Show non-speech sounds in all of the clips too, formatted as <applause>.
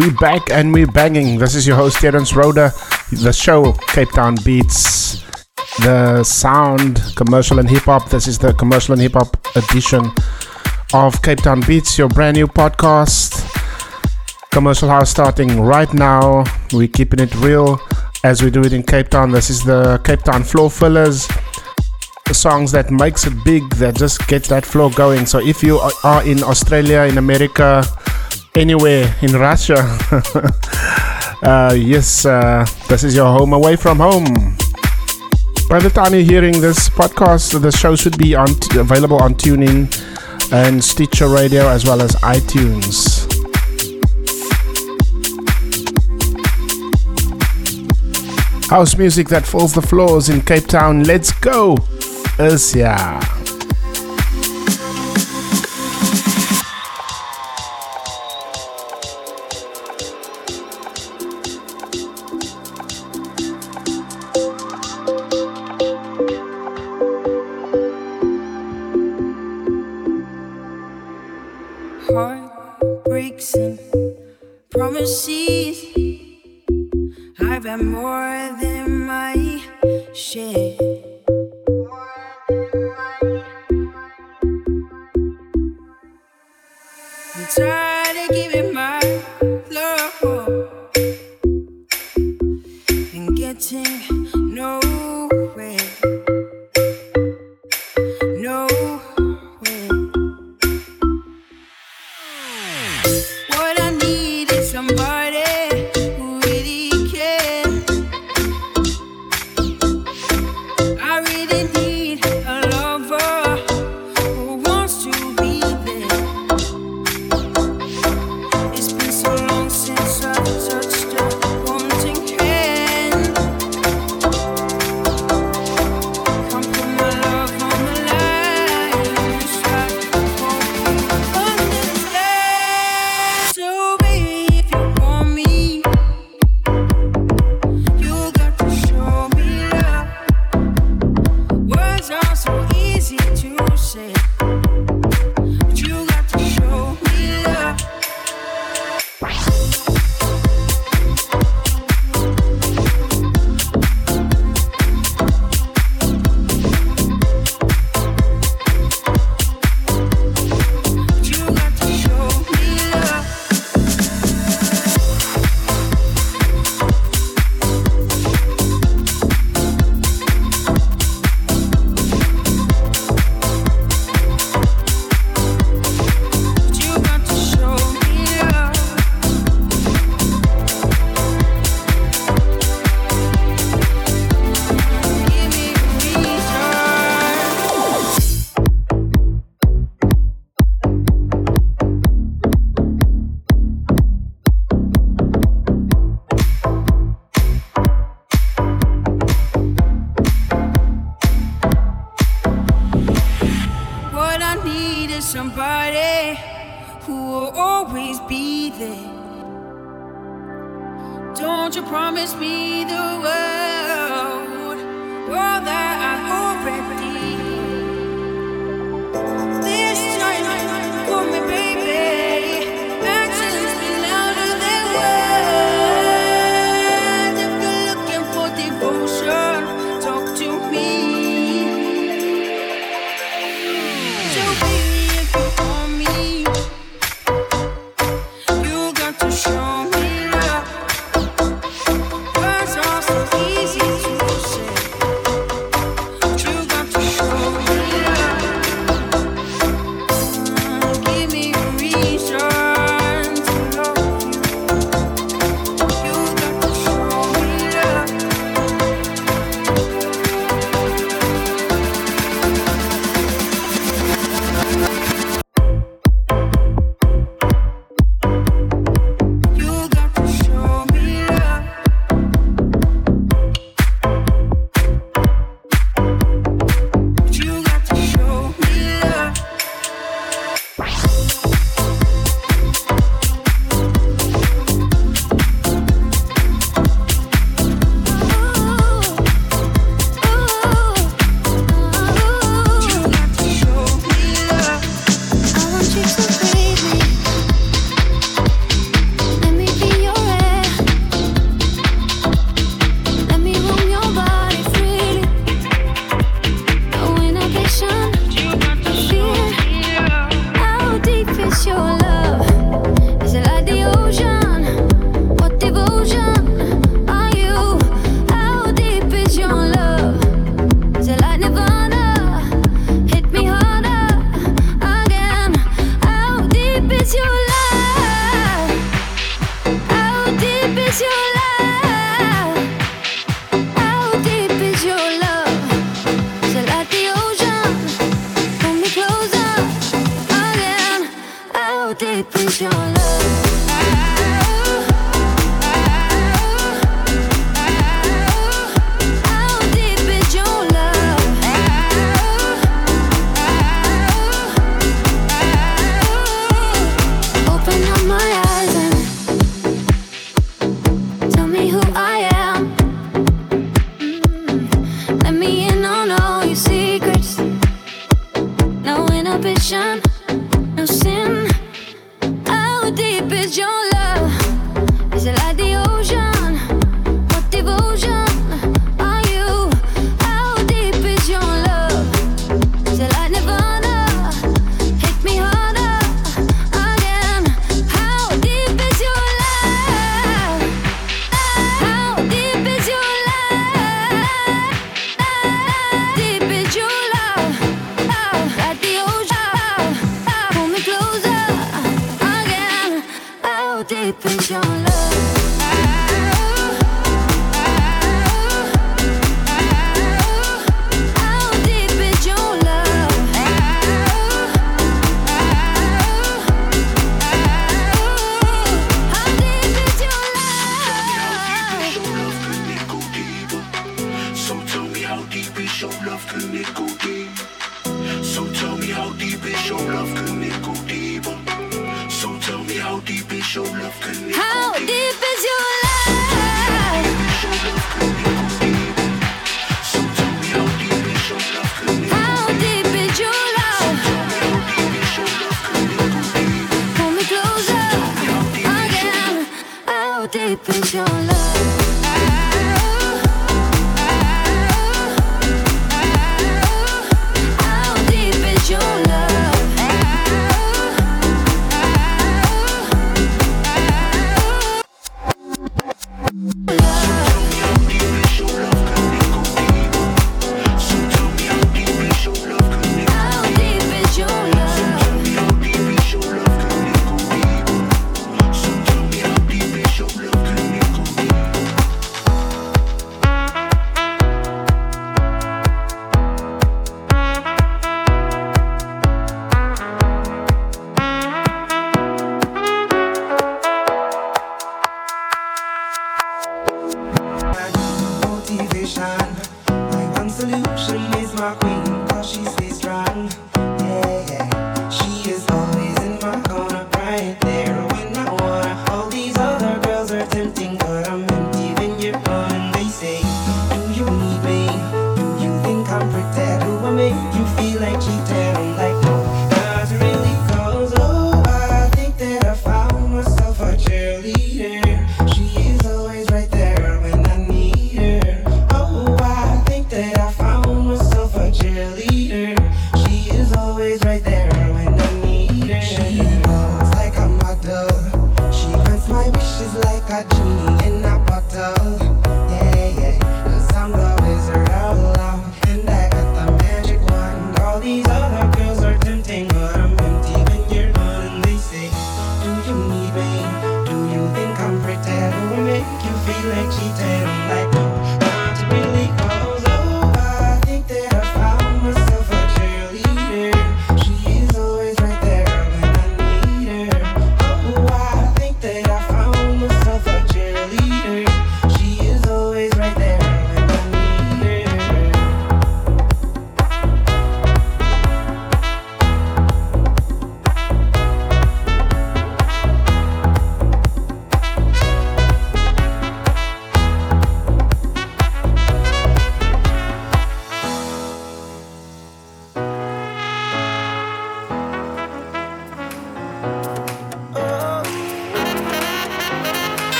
We back and we banging. This is your host Terence Roda. The show Cape Town Beats, the sound commercial and hip hop. This is the commercial and hip hop edition of Cape Town Beats, your brand new podcast. Commercial house starting right now. We're keeping it real as we do it in Cape Town. This is the Cape Town floor fillers. Songs that makes it big, that just get that flow going. So if you are in Australia, in America, anywhere in Russia. <laughs> uh, yes, uh, this is your home away from home. By the time you're hearing this podcast, the show should be on t- available on TuneIn and Stitcher Radio as well as iTunes. House music that fills the floors in Cape Town. Let's go! that more. attention.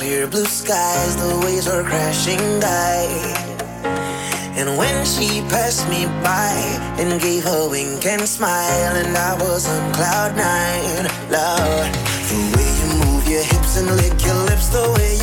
clear blue skies, the waves are crashing by. And when she passed me by and gave a wink and smile, and I was on cloud nine, love. The way you move your hips and lick your lips, the way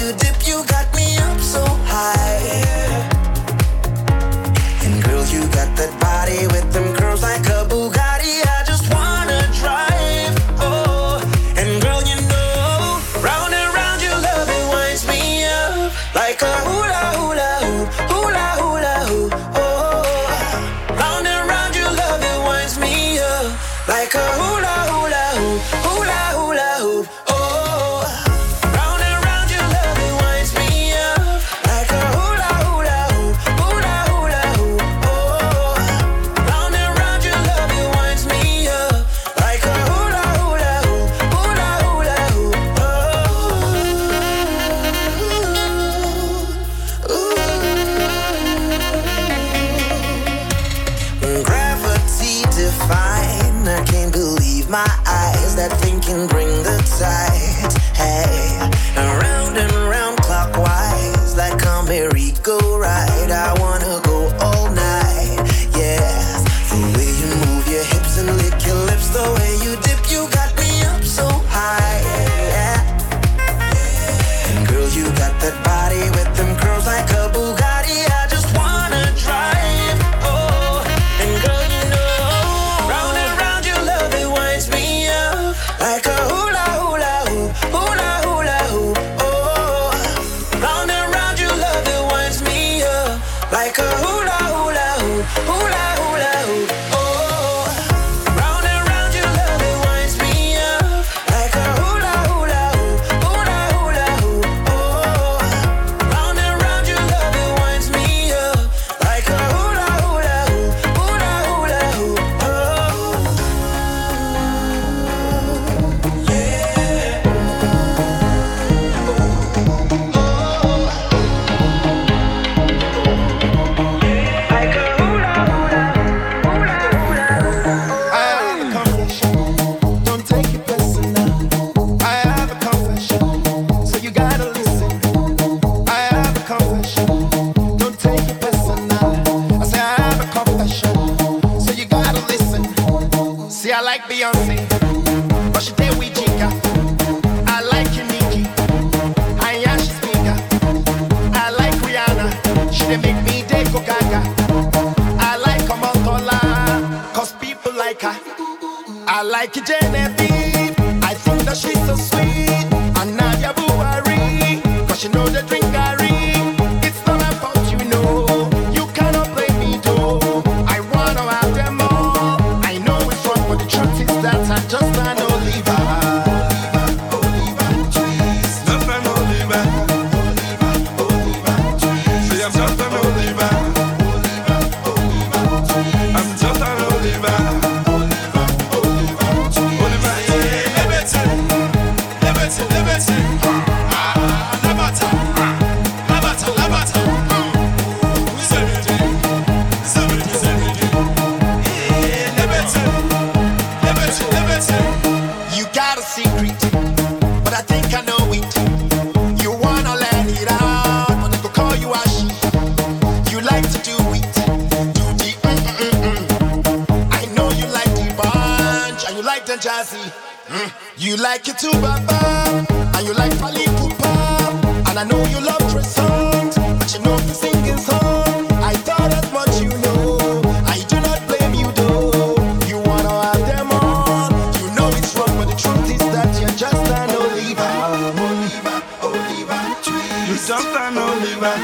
just an Oliver,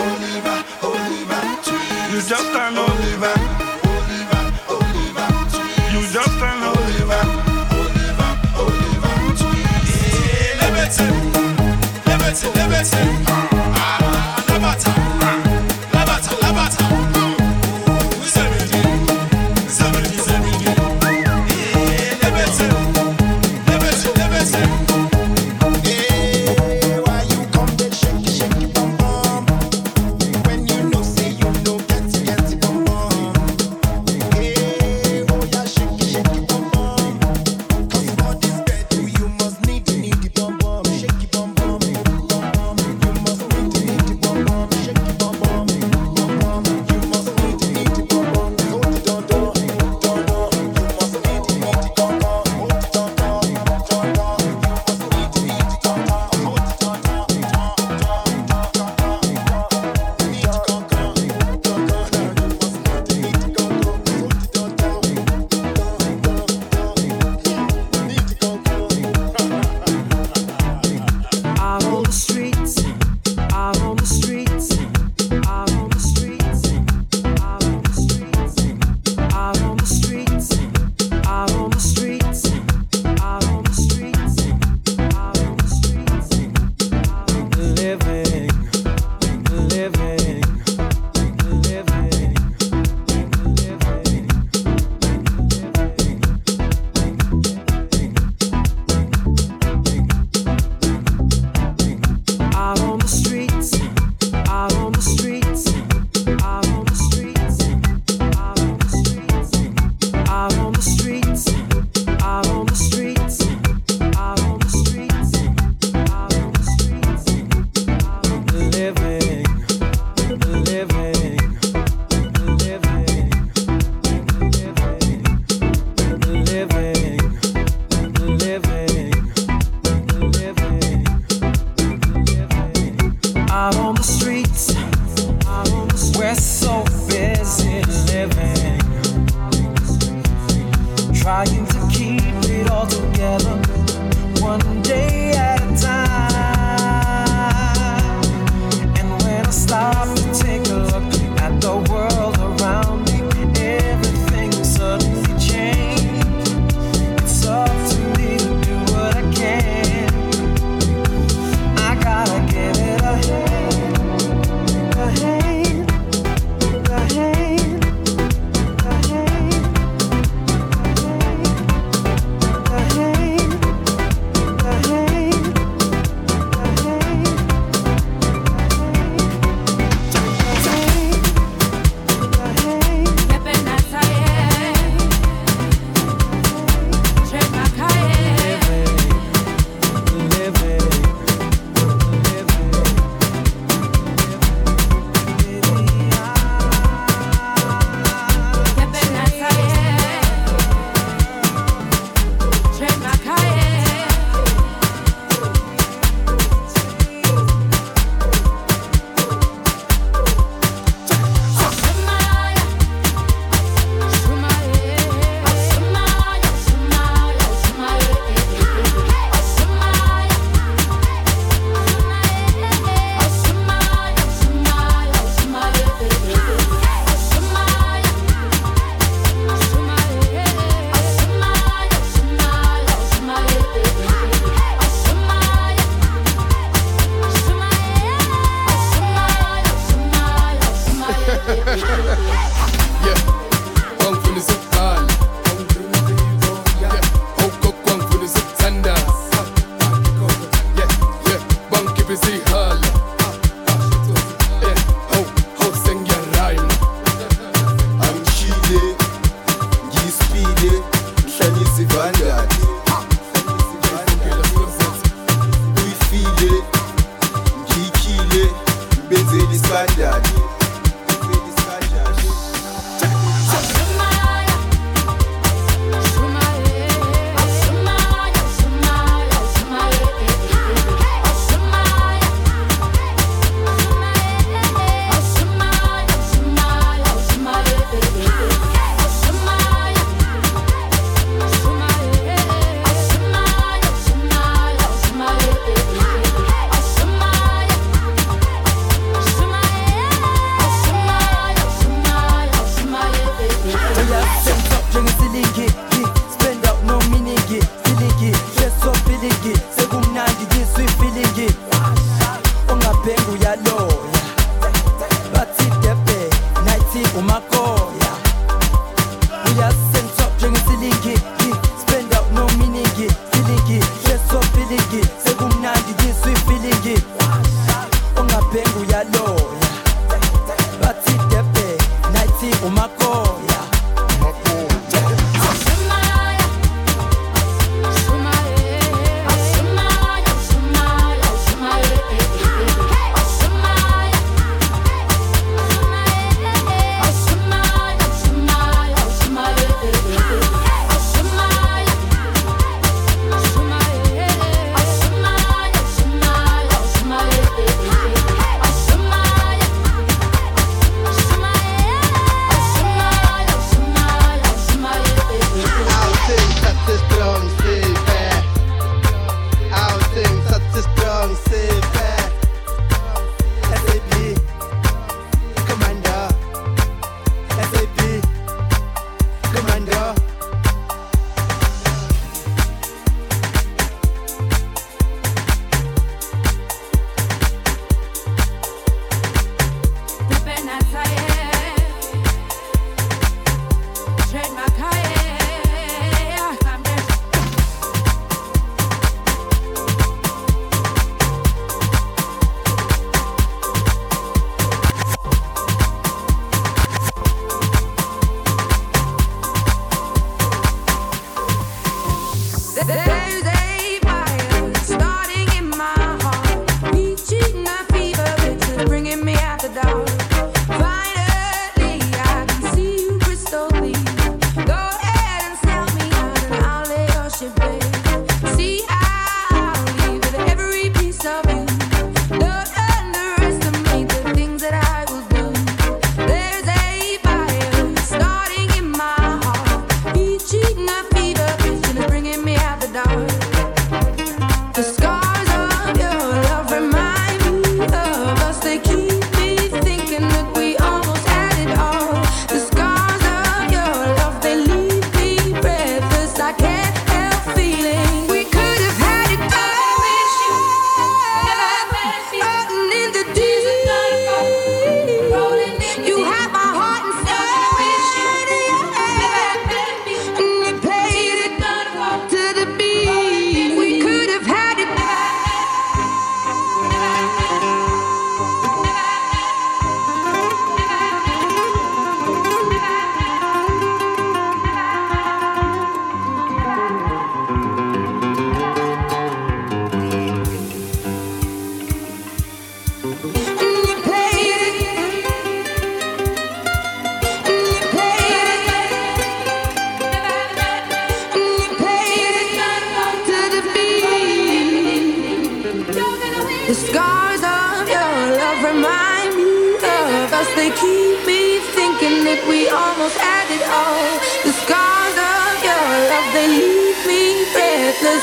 Oliver, Oliver. You just an Oliver, Oliver, Oliver. You just an Oliver, Oliver, Oliver. Yeah, liberty, liberty, liberty.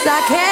I can't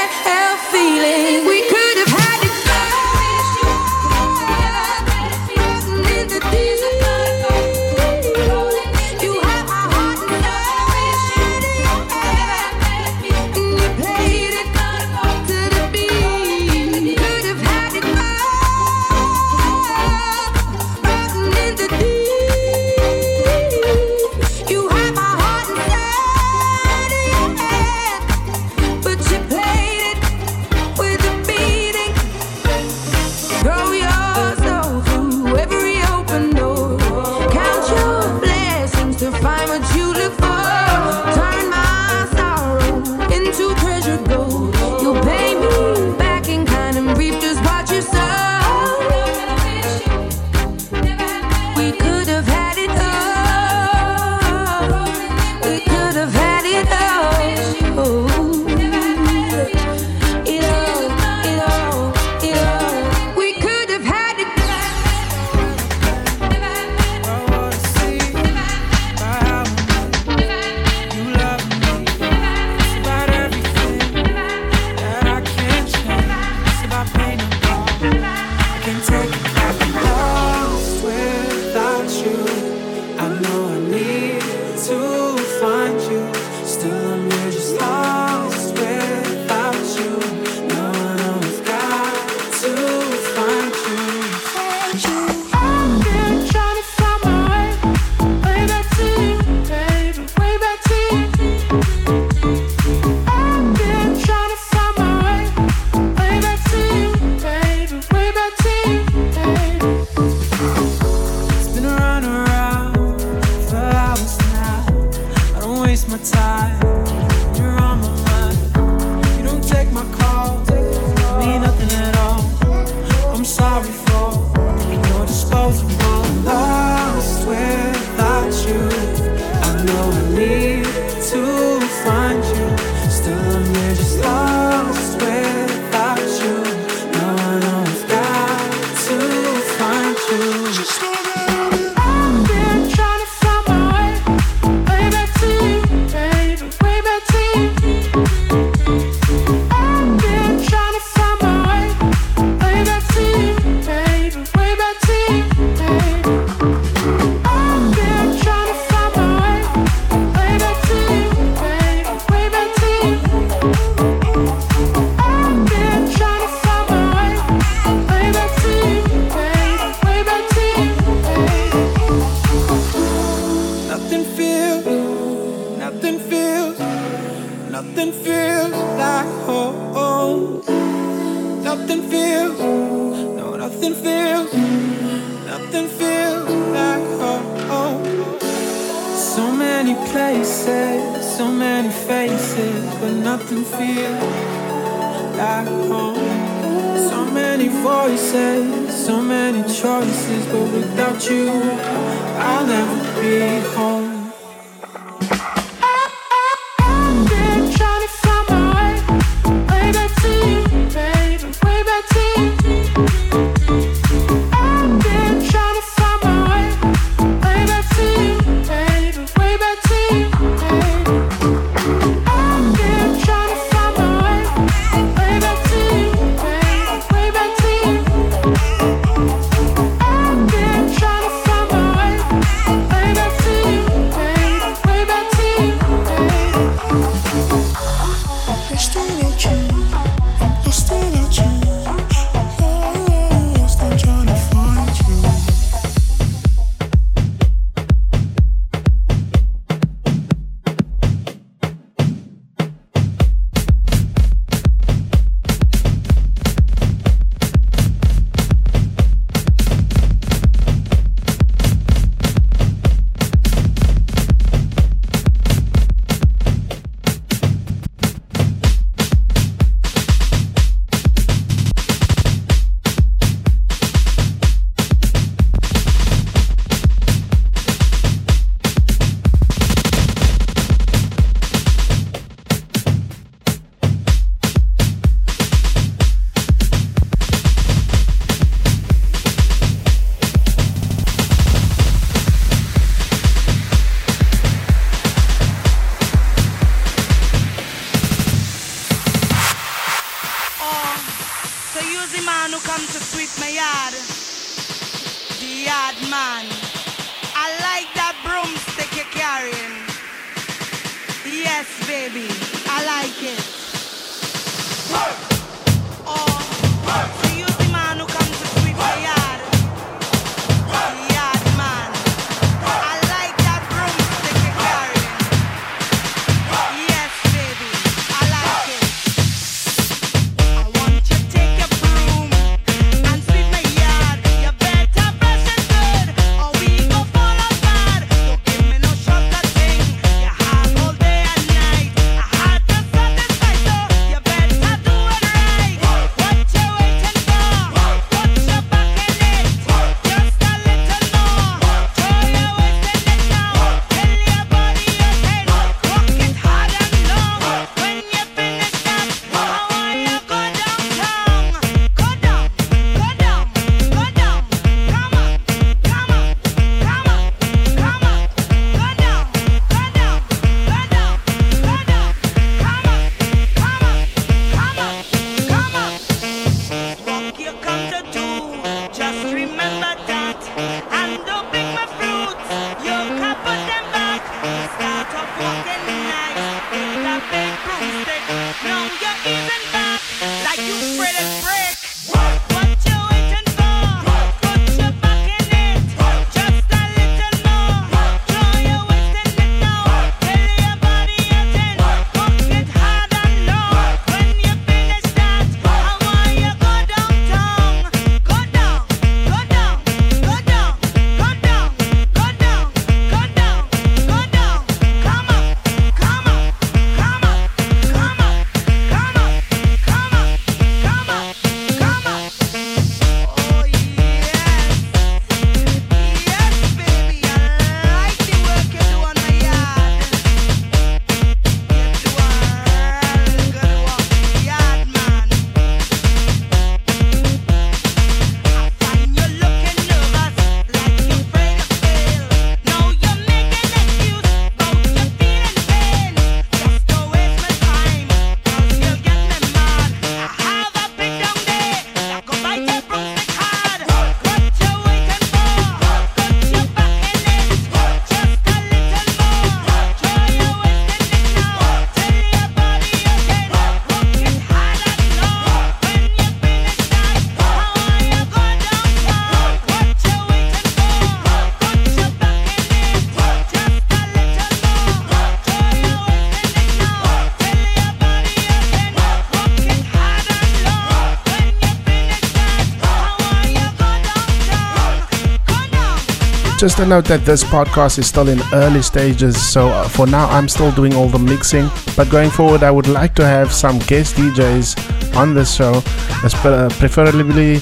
Just a note that this podcast is still in early stages, so uh, for now I'm still doing all the mixing. But going forward, I would like to have some guest DJs on this show, uh, preferably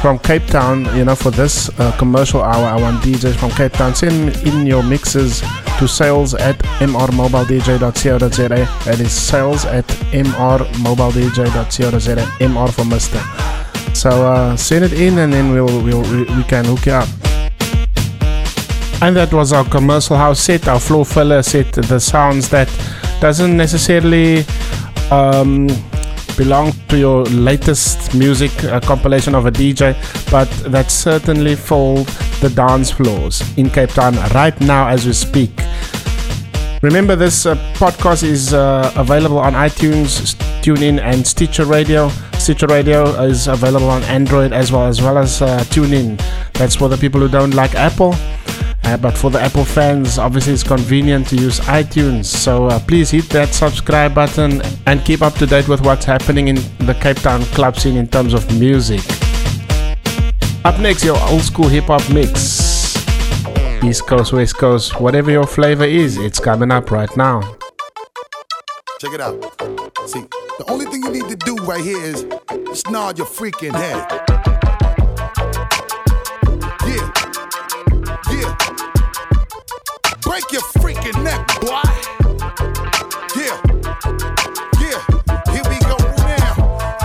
from Cape Town. You know, for this uh, commercial hour, I want DJs from Cape Town. Send in your mixes to sales at mrmobiledj.co.za. That is sales at mrmobiledj.co.za. MR for Mister. So uh, send it in, and then we'll, we'll we, we can hook you up. And that was our commercial house set, our floor filler set, the sounds that doesn't necessarily um, belong to your latest music uh, compilation of a DJ, but that certainly filled the dance floors in Cape Town right now as we speak. Remember, this uh, podcast is uh, available on iTunes, TuneIn, and Stitcher Radio. Stitcher Radio is available on Android as well as well as uh, TuneIn. That's for the people who don't like Apple. Uh, but for the Apple fans, obviously it's convenient to use iTunes. So uh, please hit that subscribe button and keep up to date with what's happening in the Cape Town club scene in terms of music. Up next, your old school hip hop mix. East Coast, West Coast, whatever your flavor is, it's coming up right now. Check it out. See, the only thing you need to do right here is nod your freaking head. Break your freaking neck, boy. Yeah. Yeah. Here we go now.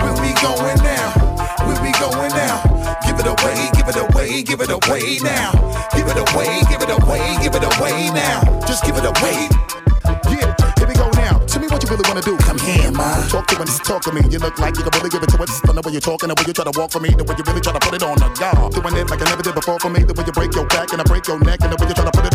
Where we going now? Where we going now? Give it away, give it away, give it away now. Give it away, give it away, give it away now. Just give it away. Yeah, here we go now. Tell me what you really wanna do? Come here, ma. Talk to me, talk to me. You look like you can really give it to us. The way you're talking, the way you try to walk for me, the way you really try to put it on the guard. Doing it like I never did before for me. The way you break your back and I break your neck, and the way you try to put it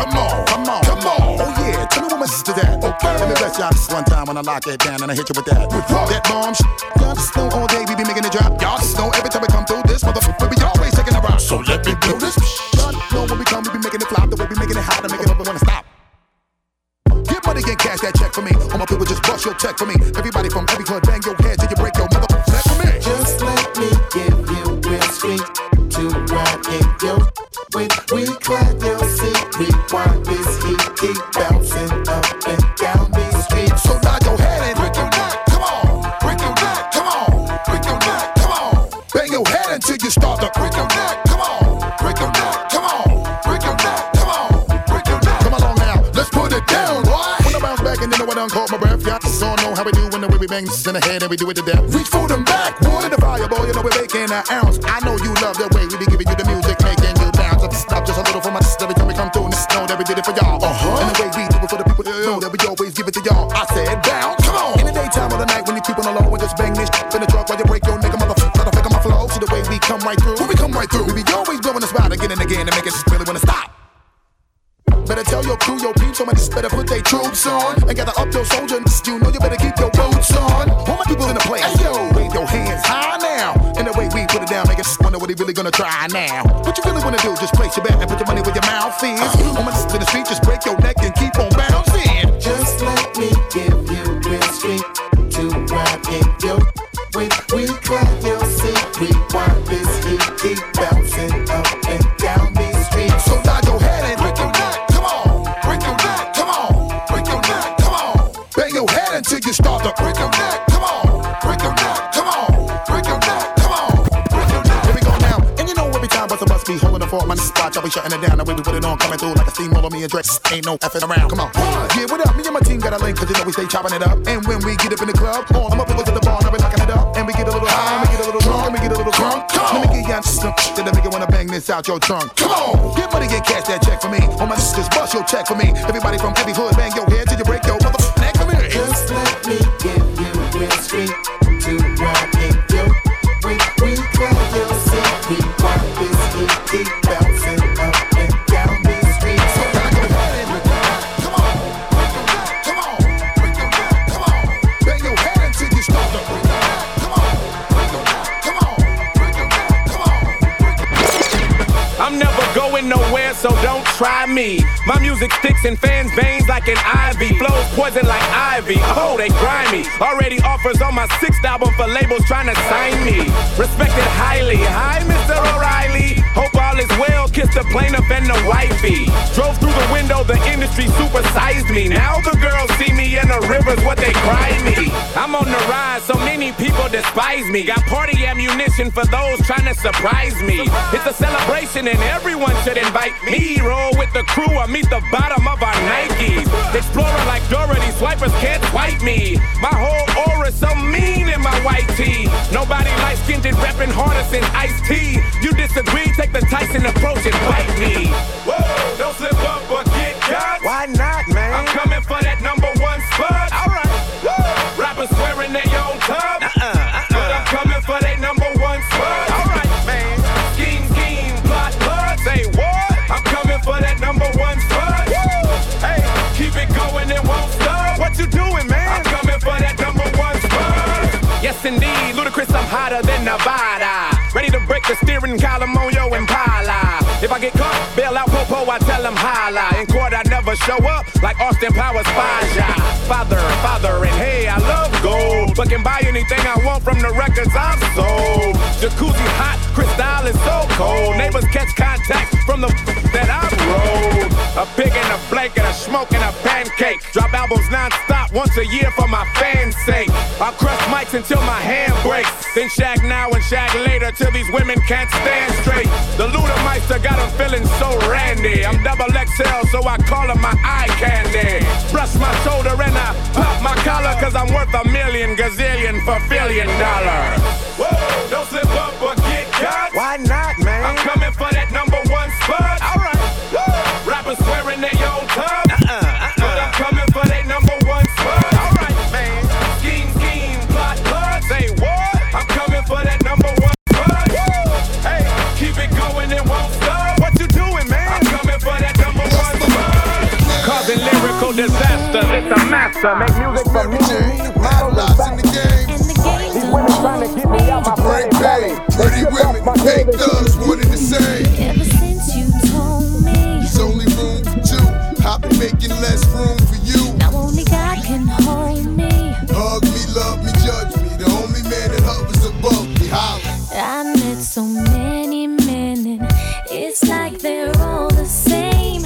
Come on, come on, come on. Oh yeah, tell me what my sister that. Okay, let me bless y'all this one time when I lock it down and I hit you with that. With what? That bomb shit. Y'all just know all day we be making it drop. Y'all just know every time we come through this motherfucker, we be always taking a rock. So let me do this. Y'all know when we come, we be making it flop. The way we be making it hot and making it up and wanna stop. Get money and cash that check for me. All my people just bust your check for me. Everybody from every club, bang your head till you break your motherfucker neck for me. Just let me give you real street to ride in your with we clap your keep bouncing up and down these streets. So nod your head and break your neck. Come on, break your neck. Come on, break your neck. Come on, bang your head until you start to break your neck. Come on, break your neck. Come on, break your neck. Come on, break your neck. Come along now, let's put it down, boy. When I bounce back and know I done caught my breath, y'all just all know how we do when the way we bang this in the head and we do it to death. Reach for them back, wood in the fire, boy. You know we're making an ounce. I know you love the way now. What you really wanna do? Just place your must be holding the my spot, y'all be shutting it down. The way we put it on, coming through like a steamroller. Me and Drex ain't no effing around. Come on, yeah, what up? Me and my team got a link, cause you know we stay chopping it up. And when we get up in the club, all of my people to the bar, now we locking it up. And we get a little high, and we get a little drunk, and we get a little drunk. come Let me get y'all some shit that make you wanna bang this out your trunk. Come on, get money, get cash that check for me. All my sisters, bust your check for me. Everybody from every hood, bang your head till you break your motherfucking neck for me. Just let me give you a real street try me. My music sticks in fans' veins like an ivy. Flows poison like ivy. Oh, they grimy. Already offers on my sixth album for labels trying to sign me. Respected highly. Hi, Mr. O'Reilly. Hope all is well. Kiss the plaintiff and the wifey. Drove through the window, the industry supersized me. Now the girls see me in the rivers, what they cry me. I'm on the rise, so many people despise me. Got party ammunition for those trying to surprise me. It's a celebration and everyone should invite me. Roll with the crew or meet the bottom of our Nikes. Explorer like Dorothy, swipers can't swipe me. My whole aura's so mean in my white tee. Nobody light skinned it, reppin' harder than iced tea. You disagree, take the Tyson approach and bite me. Whoa, don't slip up or get cut. Why not, man? I'm coming for that number one spot. Alright. Rappers swearing they own top. Uh-uh, uh-uh. But I'm coming for that number one spot. Alright, man. Scheme, scheme, plot, plot. Say what? I'm coming for that number one spot. Hey, keep it going, it won't stop. What you doing, man? I'm coming for that number one spot. Yes, indeed. Ludacris, I'm hotter than Nevada. Ready to break the steering column on your Impala. If I get caught, bail out Popo, I tell him holla. In court, I never show up like Austin Powers Faja. Father, father, and hey, I love gold. But can buy anything I want from the records I've sold. Jacuzzi hot, crystal is so cold. Neighbors catch contact from the that I've rolled. A pig in a blanket, a smoke and a pancake. Drop albums non-stop once a year for my fans' sake. I'll crush mics until my hand breaks. Then shag now and shag later till these women can't stand straight. The Ludameister got them feeling so randy. I'm double XL, so I call him my eye candy. Brush my shoulder and I pop my collar, cause I'm worth a million gazillion for billion dollars. Whoa, don't slip up or get cut. Why not, man? I'm coming for that number one spot. Disaster. It's a master. Make music for me. Game. And the game These women trying to get me out my brain pay, pretty women, fake thugs, one and the same. Ever since you told me There's only room for two. I've been making less room for you. now only God can hold me. Hug me, love me, judge me. The only man that hovers above me. Holla. I met so many men and it's like they're all the same.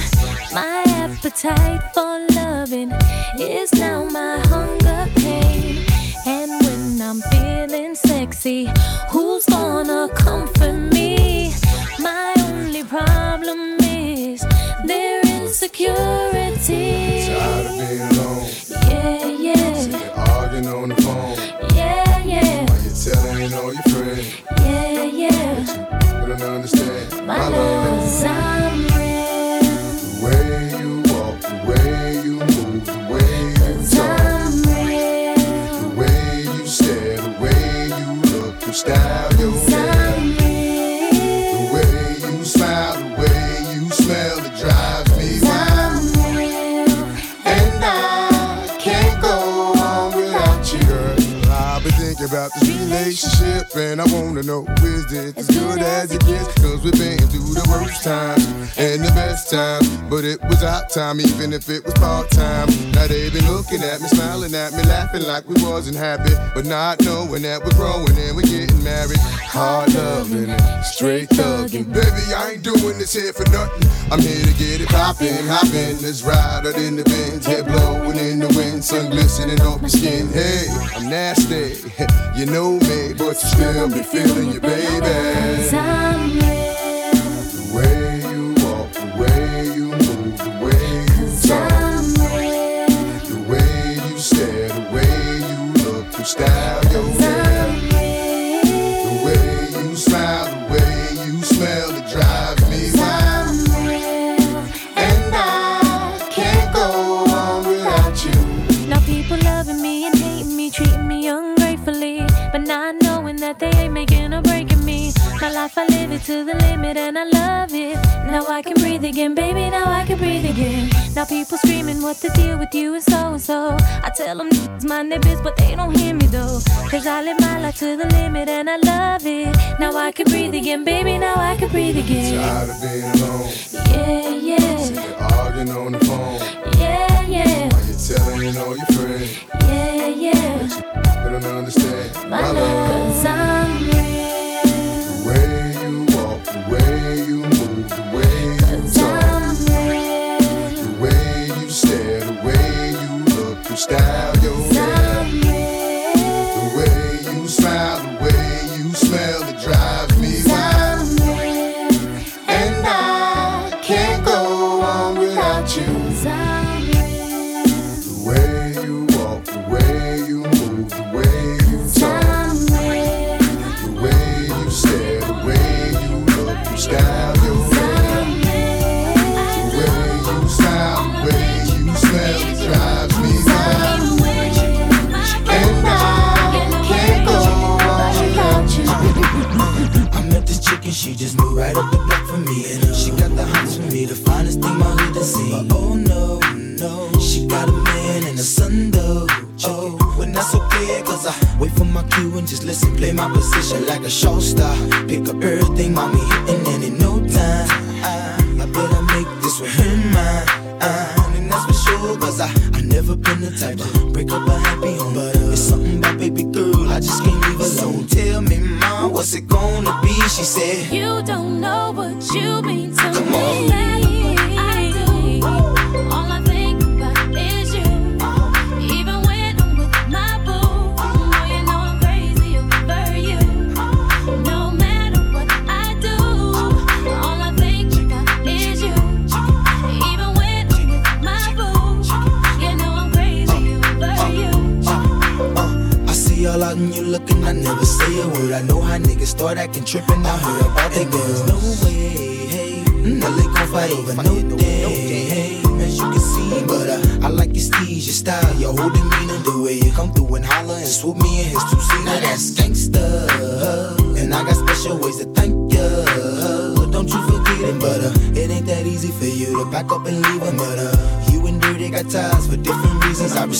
My appetite for loving is now my hunger pain. And when I'm feeling sexy, who's gonna comfort me? My only problem is their insecurity. Tired of being alone. Yeah, yeah, Been arguing on the phone. yeah, yeah, Why you telling all your friends? yeah, yeah. They don't understand My love is I'm know is it as good as it gets? Cause we've been through the worst times and the best times, but it was our time, even if it was part time. Now they been looking at me, smiling at me, laughing like we wasn't happy, but not knowing that we're growing and we're getting married. Hard loving straight thugging. Baby, I ain't doing this here for nothing. I'm here to get it poppin', hoppin'. Let's ride out in the Benz, head blowing in the wind, sun glistening off my skin. Hey, I'm nasty, <laughs> you know me, but you still be feeling your baby. Again, baby. Now I can breathe again. Now people screaming what the deal with you is so and so. I tell them it's their biz, but they don't hear me though. Cause I live my life to the limit and I love it. Now I can breathe again, baby. Now I can breathe again. Tired of being alone, Yeah, yeah, been arguing on the phone. yeah, yeah, Why you telling all your friends? yeah, yeah. They don't understand My love, cause I'm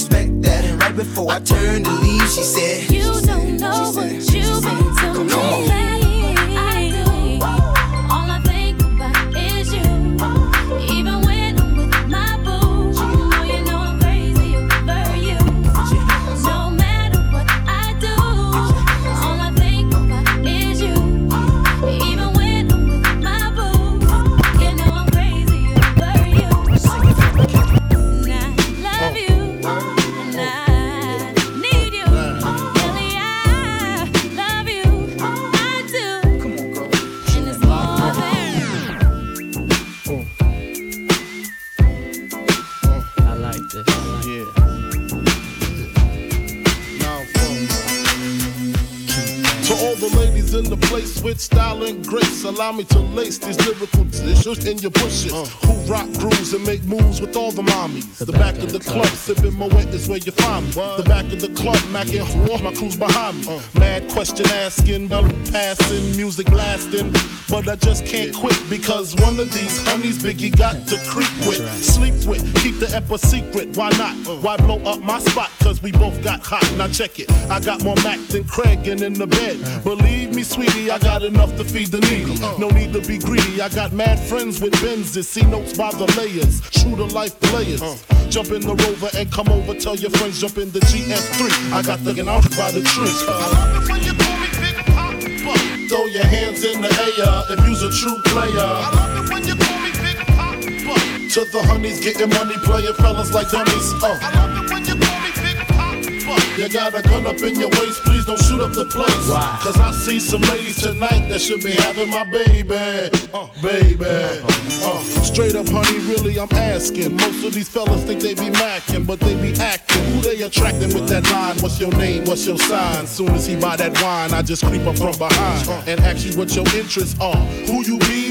respect that. And right before I turned to leave, she said, You don't know what you've been allow me to lace these lyrical dishes in your bushes. Who rock grooves and make moves with all the mommies. The, back, of the club, sipping Moet is where you find me. The back of the club, macking all my crew's behind me. Mad question asking, bell passing, music blasting. But I just can't quit because one of these honeys Biggie got to creep with, sleep with, keep the ep a secret. Why not? Why blow up my spot? Cause we both got hot. Now check it. I got more Mac than Craig and in the bed. Uh. Believe me, sweetie, I got enough to feed the needy. No need to be greedy. I got mad friends with Benzes, see notes by the layers. True to life players. Jump in the rover and come over. Tell your friends, jump in the GS3. I got the out by the tree. I love it when you call me Big Papa. Throw your hands in the air if you's a true player. I love it when you call me Big Papa. To the honeys getting money, playing fellas like dummies. Uh. I love it when you You got a gun up in your waist, please don't shoot up the place. Why? Cause I see some ladies tonight that should be having my baby. Uh, baby. Uh, straight up, honey, really, I'm asking. Most of these fellas think they be macking, but they be acting. Who they attracting with that line? What's your name? What's your sign? Soon as he buy that wine, I just creep up from behind and ask you what your interests are. Who you be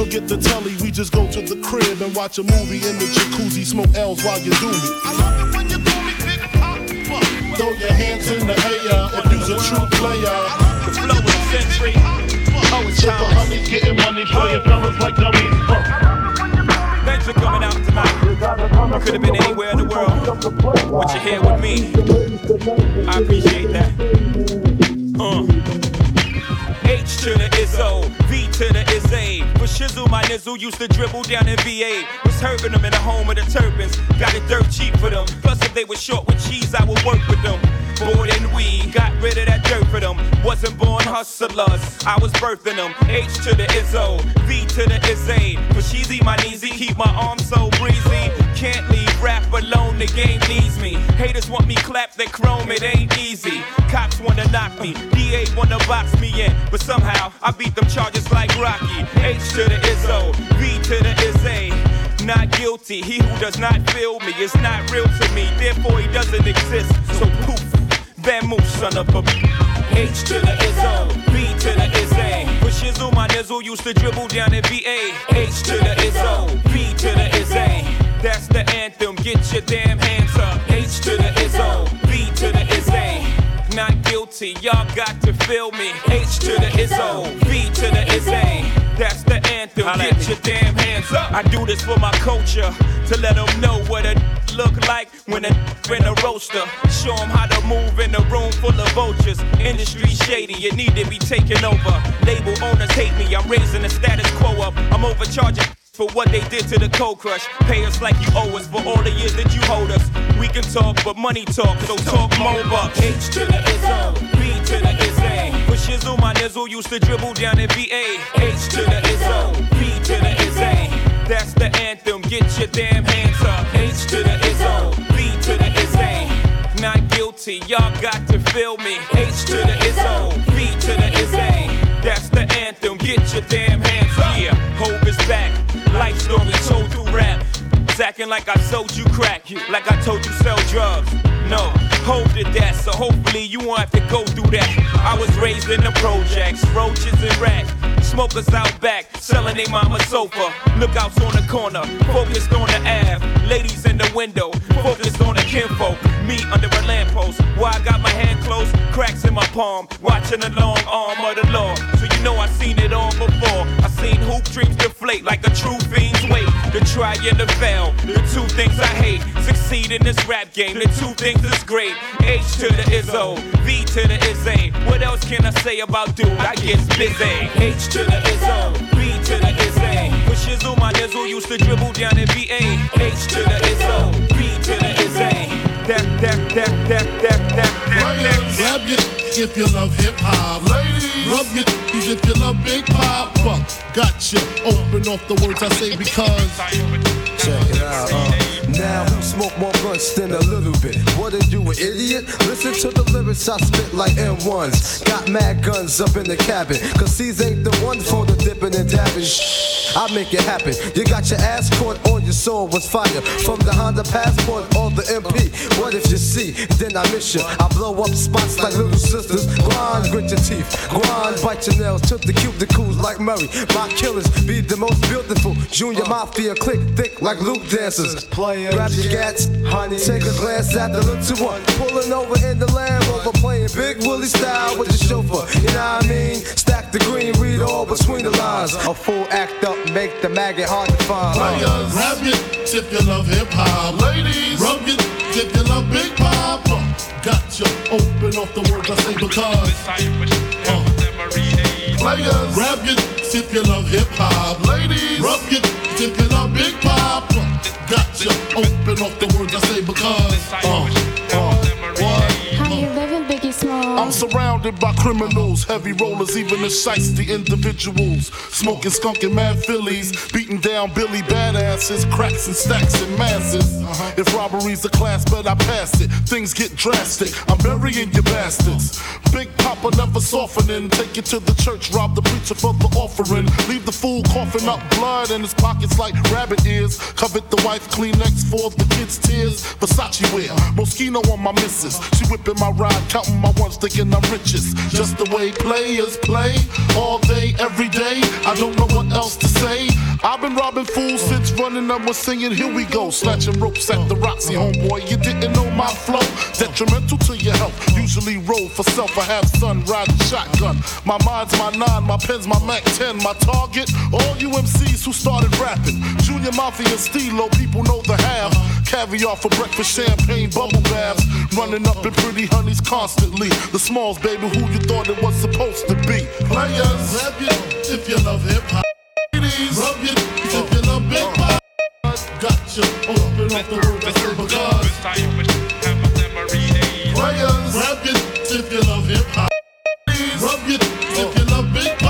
Forget the telly, we just go to the crib and watch a movie in the jacuzzi, smoke L's while you do me. I love it when you call me Big Papa. Throw your hands in the air if you's a true player. The flow of the century. Oh, it's To the timeless. getting money, playing fellas like dummies. Thanks for coming out tonight. You could have been anywhere in the world, but you're here with me. I appreciate that. Uh. H to the Izzo, V to the Izzy. For Shizzle, my nizzle used to dribble down in VA. Was hurting them in the home of the turbans. Got it dirt cheap for them. Plus, if they were short with cheese, I would work with them. Bored and weed, got rid of that dirt for them. Wasn't born hustlers, I was birthing them. H to the Izzo, V to the Izzy. For Sheezy, my kneesy, keep my arms so breezy. Can't leave rap alone, the game needs me. Haters want me clap, they chrome, it ain't easy. Cops wanna knock me, DA wanna box me in. But somehow, I beat them charges like Rocky. H to the Izzo, V to the Izzy. Not guilty, he who does not feel me is not real to me, therefore he doesn't exist. So poof, Vamoose, son of a H to the Izzo, B to the Izzy. For Shizzle, my nizzle used to dribble down in VA. H to the Izzo, B to the Izzy. That's the anthem, get your damn hands up. H to the Izzo, B to the Izzy. Not guilty, y'all got to feel me. H to the Izzo, B to the Izzy. That's the anthem, get your damn hands up. I do this for my culture, to let them know what a look like when a in a roaster. Show them how to move in a room full of vultures. Industry shady, you need to be taken over. Label owners hate me, I'm raising the status quo up. I'm overcharging for what they did to the cold crush. Pay us like you owe us for all the years that you hold us. We can talk, but money talk, so talk more bucks. H to the Izzo, B to the Izzy. For Shizzle, my nizzle used to dribble down in VA. H to the Izzo, B to the Izzy. That's the anthem, get your damn hands up. H to the Izzo, B to the Izzy. Not guilty, y'all got to feel me. H to the Izzo, B to the Izzy. That's the anthem, get your damn hands. Yeah, Hope is back, life story told through rap. Acting like I sold you crack, like I told you sell drugs. No, Hope to death, so hopefully you won't have to go through that. I was raised in the projects, roaches and rats. Smokers out back, selling they mama sofa. Lookouts on the corner, focused on the Ave. Ladies in the window, focused on the kinfolk. Me under a lamppost, while I got my hand closed, cracks in my palm. Watching the long arm of the law. So you know I seen it all before. I seen hoop dreams deflate like a true fiend's weight. The try and the fail, the two things I hate. Succeed in this rap game, the two things is great. H to the Izzo, V to the Izzy. What else can I say about dude? I get busy. H to the Izzo, V to the Izzy. With Shizzle, my nizzle used to dribble down in VA. H to the Izzo, V to the Izzy. That, that, that, that, that, that, that, your if you love hip hop. Ladies, rub your titties if you love Big Papa. Gotcha. Open off the words I say because. Check it out. Uh. Who smoke more blunts than a little bit? What are you, an idiot? Listen to the lyrics I spit like M1s. Got mad guns up in the cabin. Cause these ain't the ones for the dipping and dabbing. I make it happen. You got your ass caught on your soul was fire. From the Honda Passport or the MP. What if you see? Then I miss you. I blow up spots like little sisters. Grind, grit your teeth. Grind, bite your nails. Took the cuticles like Murray. My killers be the most beautiful. Junior Mafia click thick like Luke dancers. Grab your gats, honey. Take a glance at the little one. Pulling over in the Land Rover, playing Big Willie style with the chauffeur. You know what I mean? Stack the green, read all between the lines. A full act up, make the maggot hard to find. Players, grab your if you love hip hop. Ladies, rub your if you love Big Papa. Gotcha. Open off the words I say because. Uh. Players, grab your if you love hip hop. Ladies, rub your if you love Big Papa. Gotcha. Open off the words I say because. Uh. I'm surrounded by criminals, heavy rollers, even the shiesty individuals. Smoking skunk and mad fillies, beating down Billy badasses, cracks and stacks and masses. If robbery's a class, but I pass it. Things get drastic. I'm burying you bastards. Big Papa never softening. Take you to the church, rob the preacher for the offering. Leave the fool coughing up blood in his pockets like rabbit ears. Covet the wife Kleenex for the kids' tears. Versace wear, Moschino on my missus. She whipping my ride, counting my ones, thinking I'm richest. Just the way players play, all day, every day. I don't know what else to say. I've been robbing fools since running up was singing, here we go. Snatching ropes at the Roxy, homeboy. You didn't know my flow. Detrimental to your health. Usually roll for self. I have son riding shotgun. My mind's my nine, my pen's my Mac 10. My target, all you MCs who started rapping. Junior Mafia and people know the half. Caviar for breakfast, champagne, bubble baths. Running up in pretty honeys constantly. The smalls, baby, who you thought it was supposed to be. Players, it if you love hip hop. Ladies, rub it if you love big uh. pop. Gotcha, open up the words I say because. Players, rap it if you love hip hop. Ladies, rub it if you love big pop.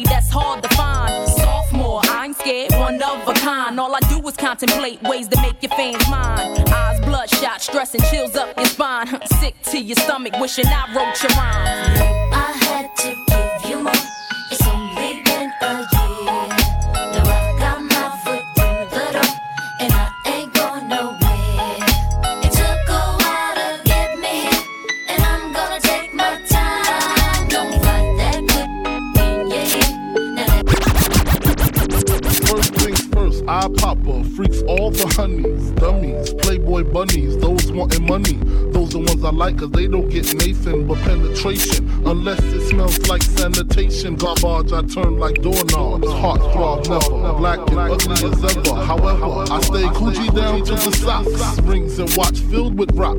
that's hard to find. Sophomore, I ain't scared, one of a kind. All I do is contemplate ways to make your fans mine. Eyes bloodshot, stress and chills up your spine. Sick to your stomach, wishing I wrote your rhyme. Wanting money. Those the ones I like, cause they don't get Nathan but penetration. Unless it smells like sanitation. Garbage, I turn like doorknobs. Heart throb never, black and ugly as ever. However, I stay coochie down to the socks. Rings and watch filled with rock.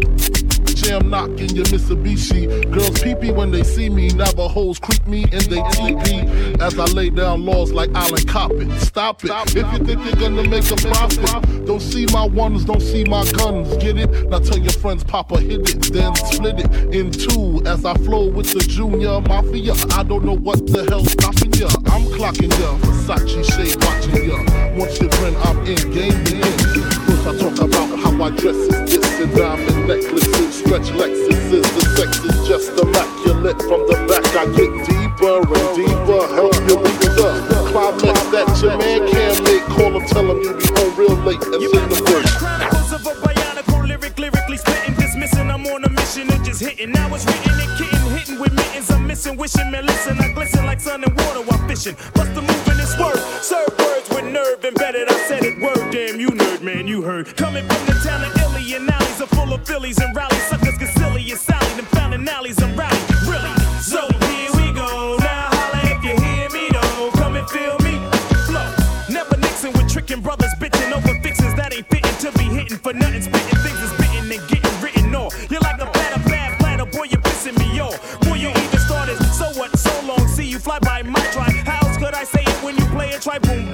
Jam knocking your Mitsubishi. Girls peepee when they see me. Navajos creep me and they teepee. As I lay down laws like Alan Coppin. Stop it. If you think you're gonna make a profit, don't see my ones, don't see my guns. Get it? Now tell your friends, Papa hit it, then split it in two. As I flow with the junior mafia, I don't know what the hell's stopping ya. I'm clocking ya, Versace shade watching ya. Once you grin, I'm in game begin. I talk about how I dress is this and diamond necklaces, stretch Lexuses. The sex is just immaculate. From the back I get deeper and deeper. Help you reach the climax that your man can't make. Call him, tell him you be home real late and sing the verse. Chronicles of a bionicle lyric, lyrically spitting, dismissing. I'm on a mission and just hitting. Now it's written and missing, wishing, man, listen. I glisten like sun and water while fishing. Bust the move in this word. Serve words with nerve embedded. I said it word, damn, you nerd, man, you heard. Coming from the town of Illy and alleys are full of Phillies and rallies. Suckers get silly and Sally, them founding alleys and rally. Really? So here we go. Now holla if you hear me, though. Come and feel me. Flow. Never mixing with tricking brothers, bitching over fixings that ain't fitting to be hitting for nothing. Spitting Try boom,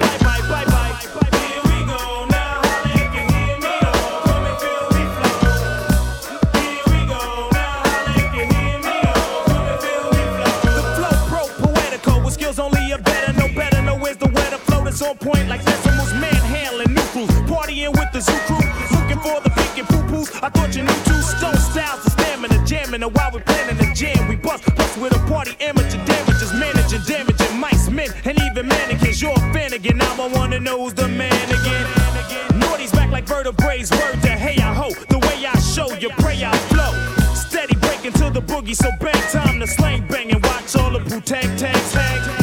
now I wanna know who's the man again. Naughty's back like vertebrae, word to hey I ho, the way I show you pray I flow. Steady breaking to the boogie, so bang time to slang bang and watch all the boo tag tags tag.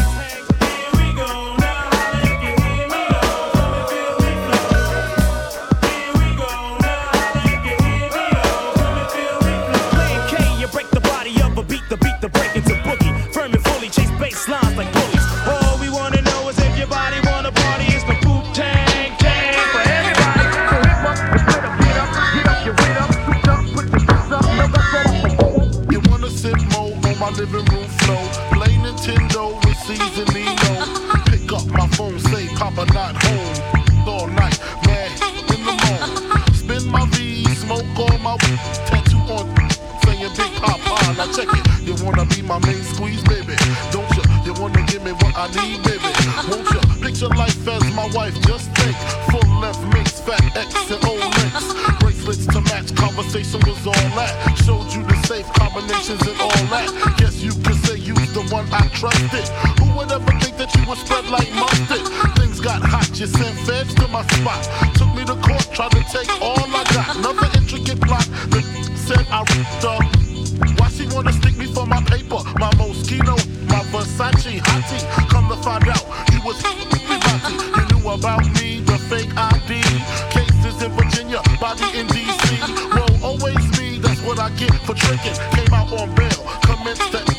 Hottie. Come to find out, you was <laughs> everybody. You knew about me, the fake ID. Cases in Virginia, body in DC. Well, always me, that's what I get for tricking. Came out on bail, commenced to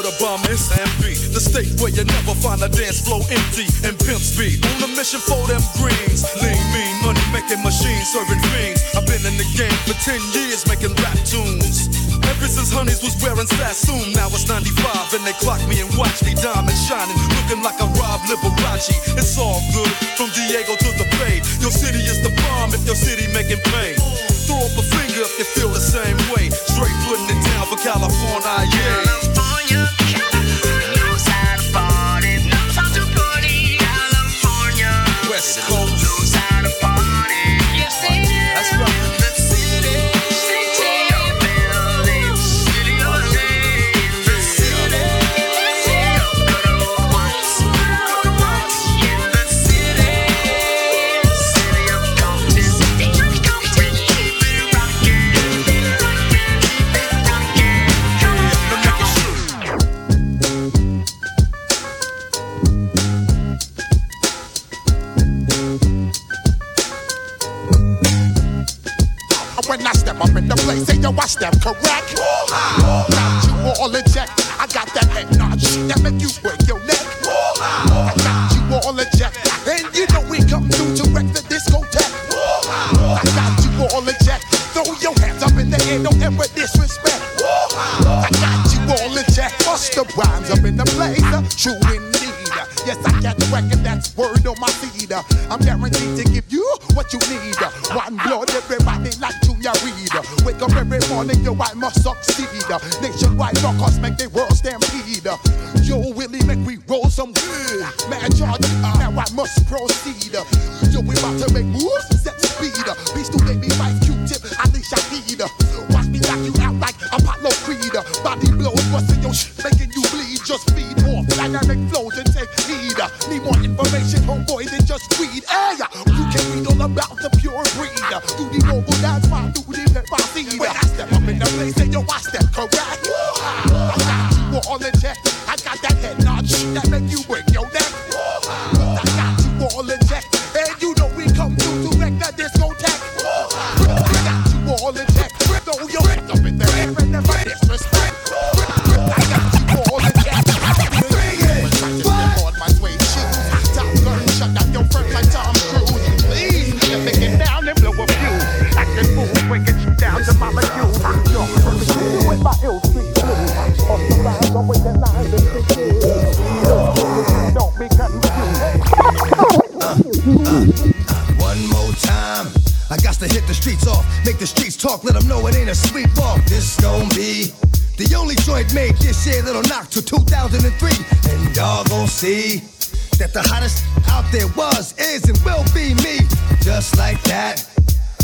state the bomb be. The state where you never find a dance floor empty and pimp speed. On a mission for them greens. Lean, mean, money making machines serving fiends. I've been in the game for 10 years making rap tunes. Ever since Honeys was wearing Sassoon, now it's 95 and they clock me and watch me diamond shining, the streets talk, let them know it ain't a sweet walk. This gon' be the only joint made this year that'll knock to 2003. And y'all gon' see that the hottest out there was, is, and will be me. Just like that.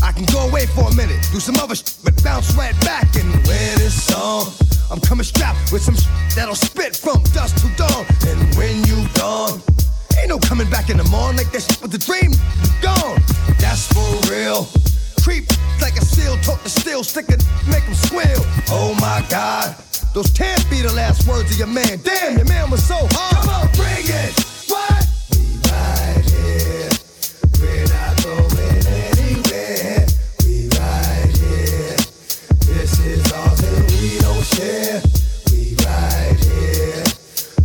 I can go away for a minute, do some other shit, but bounce right back and wear this song. I'm coming strapped with some shit that'll spit from dusk to dawn. And when you gone, ain't no coming back in the morning like that shit was the dream. Gone, that's for real. Creep like a seal, talk the steel, stick it, make him squeal. Oh my God, those can't be the last words of your man. Damn, your man was so hard. Come on, bring it. What? We right here. We're not anywhere. We right here. This is ours and we don't share. We right here.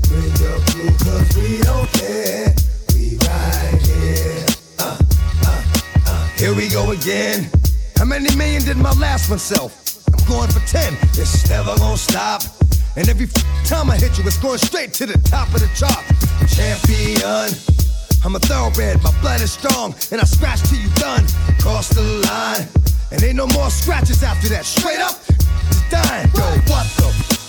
Bring your we don't care. Here we go again. How many million did my last one sell? I'm going for 10. It's never gonna stop. And every time I hit you, it's going straight to the top of the chart. Champion. I'm a thoroughbred, my blood is strong, and I scratch till you done. Cross the line, and ain't no more scratches after that. Straight up, it's dying. Yo, what the?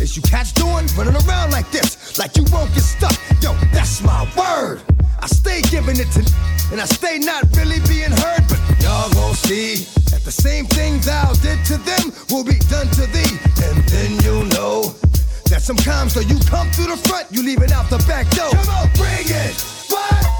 Is you cats doing? Running around like this, like you won't get stuck. Yo, that's my word. I stay giving it to, and I stay not really being heard, but y'all gon' see that the same things thou did to them will be done to thee, and then you'll know that sometimes though you come through the front, you leave it out the back door. Come on, bring it. What?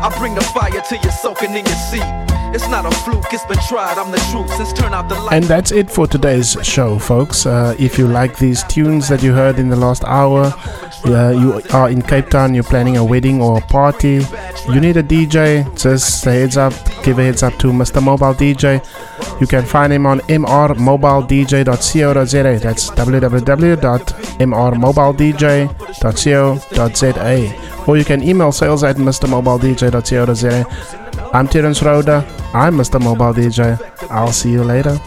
I bring the fire till you're soaking in your seat. It's not a fluke, it's been tried. I'm the truth since turn out the light. And that's it for today's show, folks. Uh, if you like these tunes that you heard in the last hour, uh, you are in Cape Town, you're planning a wedding or a party, you need a DJ, just a heads up, give a heads up to Mr. Mobile DJ. You can find him on mrmobiledj.co.za. That's www.mrmobiledj.co.za. Or you can email sales at mrmobiledj.co.za. I'm Terence Rhoda. I'm Mr. Mobile DJ. I'll see you later.